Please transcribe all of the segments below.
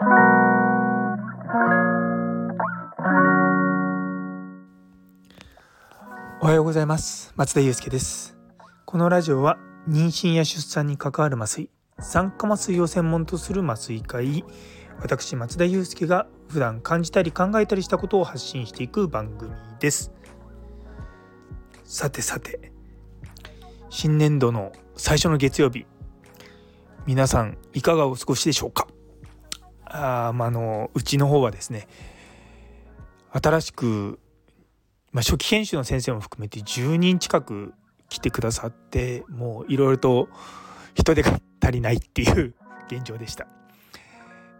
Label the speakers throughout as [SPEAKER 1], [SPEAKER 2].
[SPEAKER 1] おはようございます。松田祐介です。このラジオは妊娠や出産に関わる麻酔酸化麻酔を専門とする麻酔科医私松田祐介が普段感じたり考えたりしたことを発信していく番組です。さてさて新年度の最初の月曜日皆さんいかがお過ごしでしょうか？あ、まあのうちの方はですね新しくまあ、初期研修の先生も含めて10人近く来てくださってもういろいろと人手が足りないっていう現状でした。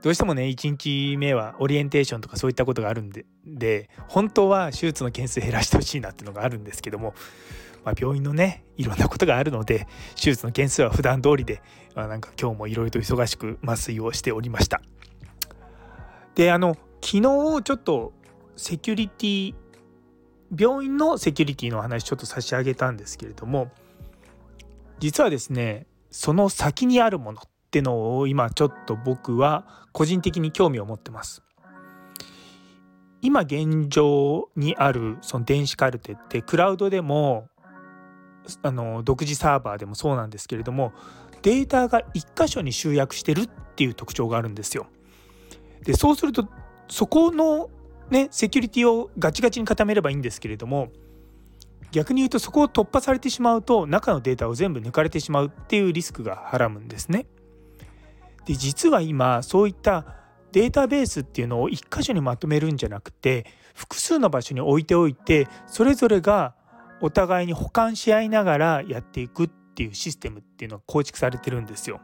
[SPEAKER 1] どうしてもね1日目はオリエンテーションとかそういったことがあるんでで本当は手術の件数減らしてほしいなっていうのがあるんですけども、まあ、病院のねいろんなことがあるので手術の件数は普段通りで、まあ、なんか今日もいろいろと忙しく麻酔をしておりました。であの昨日ちょっとセキュリティ病院のセキュリティの話ちょっと差し上げたんですけれども実はですねその先にあるものってのを今ちょっと僕は個人的に興味を持ってます。今現状にあるその電子カルテってクラウドでもあの独自サーバーでもそうなんですけれどもデータが1箇所に集約してるっていう特徴があるんですよ。でそうするとそこのねセキュリティをガチガチに固めればいいんですけれども逆に言うとそこを突破されてしまうと中のデータを全部抜かれてしまうっていうリスクがはらむんですね。で実は今そういったデータベースっていうのを1箇所にまとめるんじゃなくて複数の場所に置いておいてそれぞれがお互いに保管し合いながらやっていくっていうシステムっていうのが構築されてるんですよ。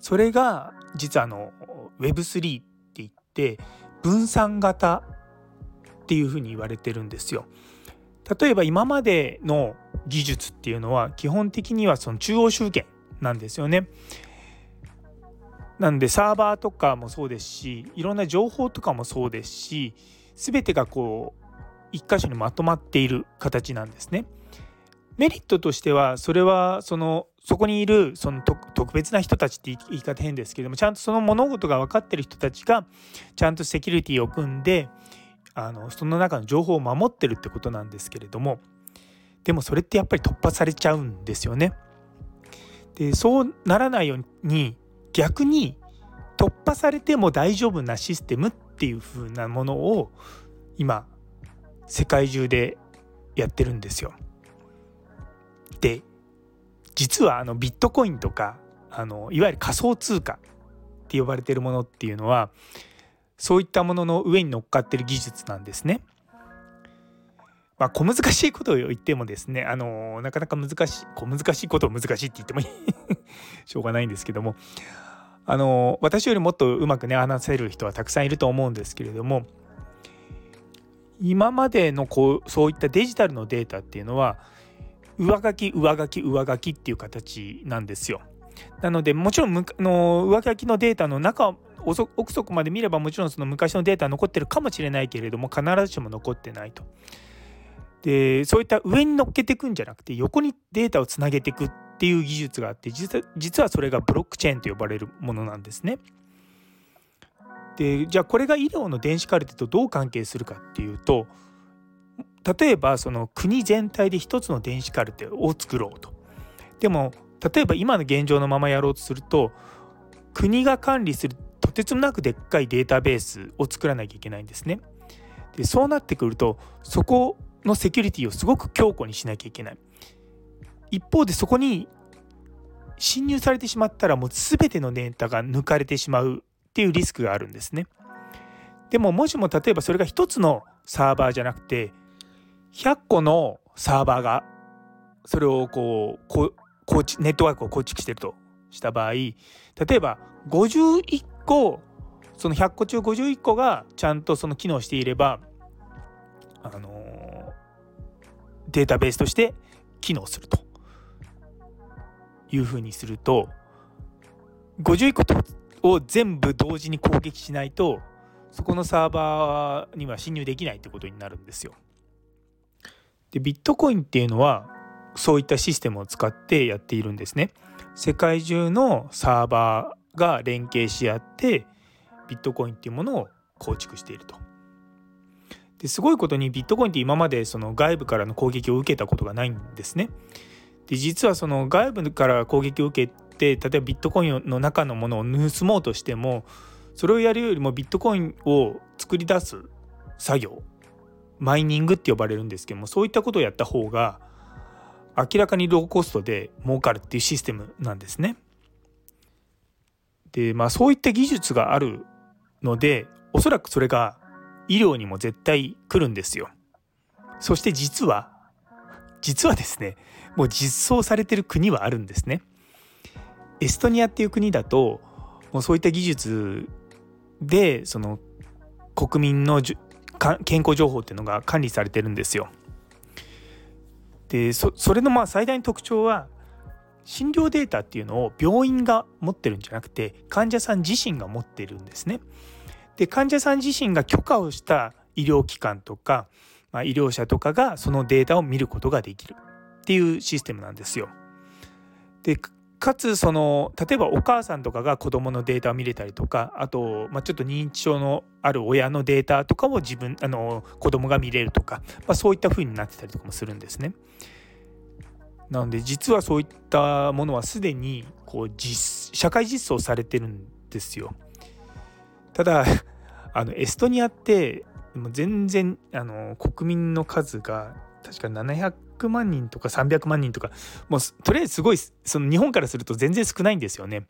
[SPEAKER 1] それが実はあの Web3 って言って分散型っていうふうに言われてるんですよ。例えば今までの技術っていうのは基本的にはその中央集権なんですよね。なんでサーバーとかもそうですしいろんな情報とかもそうですし全てがこう一箇所にまとまっている形なんですね。メリットとしてはそれはそのそこにいるその特別な人たちって言い方変ですけどもちゃんとその物事が分かってる人たちがちゃんとセキュリティを組んであのその中の情報を守ってるってことなんですけれどもでもそれってやっぱり突破されちゃうんですよね。でそうならないように逆に突破されても大丈夫なシステムっていう風なものを今世界中でやってるんですよ。で実はあのビットコインとかあのいわゆる仮想通貨って呼ばれてるものっていうのはそういったものの上に乗っかってる技術なんですね。まあ、小難しいことを言ってもですねあのなかなか難しい小難しいことを難しいって言っても しょうがないんですけどもあの私よりもっとうまくね話せる人はたくさんいると思うんですけれども今までのこうそういったデジタルのデータっていうのは上書き上書き上書きっていう形なんですよ。なのでもちろんの上書きのデータの中奥底まで見ればもちろんその昔のデータ残ってるかもしれないけれども必ずしも残ってないと。でそういった上に乗っけていくんじゃなくて横にデータをつなげていくっていう技術があって実はそれがブロックチェーンと呼ばれるものなんですね。でじゃあこれが医療の電子カルテとどう関係するかっていうと例えばその国全体で一つの電子カルテを作ろうと。でも例えば今の現状のままやろうとすると国が管理するとてつもなくでっかいデータベースを作らなきゃいけないんですね。でそうなってくるとそこのセキュリティをすごく強固にしなきゃいけない。一方でそこに侵入されてしまったらもう全てのデータが抜かれてしまうっていうリスクがあるんですね。でももしも例えばそれが一つのサーバーじゃなくて100個のサーバーがそれをこうこ構築ネットワークを構築してるとした場合例えば51個その100個中51個がちゃんとその機能していればあのデータベースとして機能するというふうにすると51個を全部同時に攻撃しないとそこのサーバーには侵入できないってことになるんですよ。でビットコインっていうのはそういったシステムを使ってやっているんですね。世界中のサーバーが連携し合ってビットコインっていうものを構築していると。ですごいことにビットコインって今までその外部からの攻撃を受けたことがないんですね。で実はその外部から攻撃を受けて例えばビットコインの中のものを盗もうとしてもそれをやるよりもビットコインを作り出す作業マイニングって呼ばれるんですけどもそういったことをやった方が明らかにローコストで儲かるっていうシステムなんですね。でまあそういった技術があるのでおそらくそれが医療にも絶対来るんですよ。そして実は実はですねもう実装されてる国はあるんですね。エストニアっていう国だともうそういった技術でその国民の健康情報っていうのが管理されてるんですよ。でそれのまあ最大の特徴は診療データっていうのを病院が持ってるんじゃなくて患者さん自身が持ってるんですね。で患者さん自身が許可をした医療機関とか、まあ、医療者とかがそのデータを見ることができるっていうシステムなんですよ。でかつその例えばお母さんとかが子どものデータを見れたりとかあと、まあ、ちょっと認知症のある親のデータとかを自分あの子どもが見れるとか、まあ、そういった風になってたりとかもするんですね。なので実はそういったものはすでにこう実社会実装されてるんですよ。ただあのエストニアってもう全然あの国民の数が確か700万人とか300万人とかもうとりあえずすごいその日本からすると全然少ないんですよね。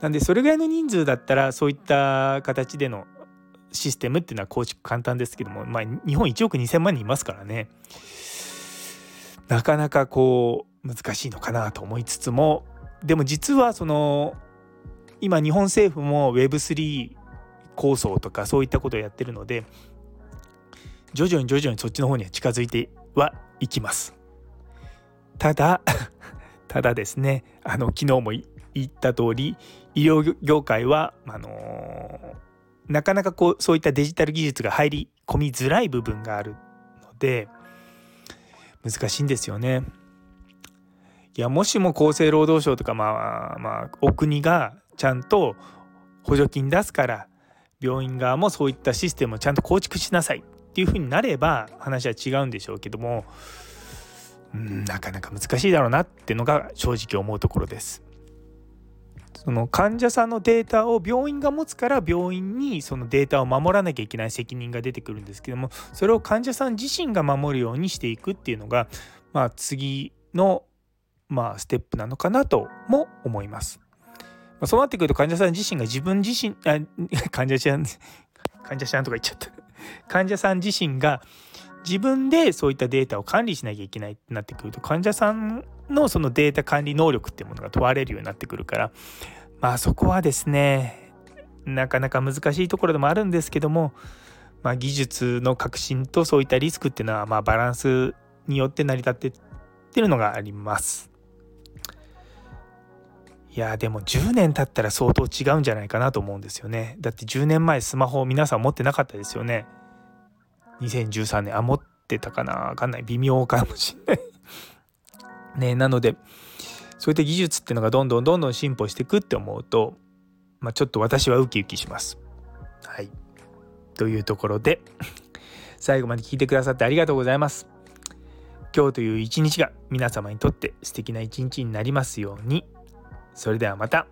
[SPEAKER 1] なんでそれぐらいの人数だったらそういった形でのシステムっていうのは構築簡単ですけども、まあ、日本1億2,000万人いますからねなかなかこう難しいのかなと思いつつもでも実はその今日本政府も Web3 構想とかそういったことをやってるので徐々に徐々にそっちの方には近づいてはいきます。ただ ただですねあの昨日も言った通り医療業界はあのー、なかなかこうそういったデジタル技術が入り込みづらい部分があるので難しいんですよね。いやもしも厚生労働省とかまあまあお国がちゃんと補助金出すから病院側もそういったシステムをちゃんと構築しなさいっていう風になれば話は違うんでしょうけどもなかなか難しいだろうなっていうのが正直思うところです。その患者さんのデータを病院が持つから病院にそのデータを守らなきゃいけない責任が出てくるんですけどもそれを患者さん自身が守るようにしていくっていうのが、まあ、次の、まあ、ステップなのかなとも思います。そうなってくると患者さん自身が自分自身あ 患者ちゃん患者さんとか言っちゃった患者さん自身が自分でそういったデータを管理しなきゃいけないってなってくると患者さんのそのデータ管理能力っていうものが問われるようになってくるからまあそこはですねなかなか難しいところでもあるんですけども、まあ、技術の革新とそういったリスクっていうのはまあバランスによって成り立ってってるのがあります。いやでも10年経ったら相当違うんじゃないかなと思うんですよね。だって10年前スマホを皆さん持ってなかったですよね。2013年あ持ってたかな？わかんない微妙かもしんないねなのでそういった技術っていうのがどんどんどんどん進歩していくって思うと、まあ、ちょっと私はウキウキします。はい。というところで最後まで聞いてくださってありがとうございます。今日という一日が皆様にとって素敵な一日になりますように。それではまた。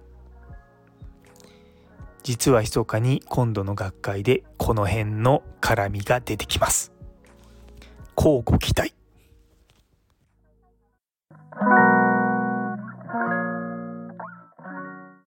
[SPEAKER 1] 実は密かに今度の学会でこの辺の絡みが出てきます。こうご期待。